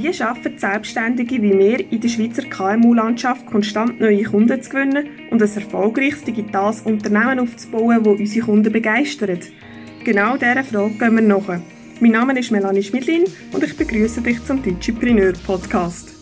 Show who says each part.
Speaker 1: Wie schaffen Selbstständige wie wir in der Schweizer KMU-Landschaft konstant neue Kunden zu gewinnen und ein erfolgreiches digitales Unternehmen aufzubauen, das unsere Kunden begeistert? Genau dieser Frage gehen wir nach. Mein Name ist Melanie Schmidlin und ich begrüße dich zum Digipreneur Podcast.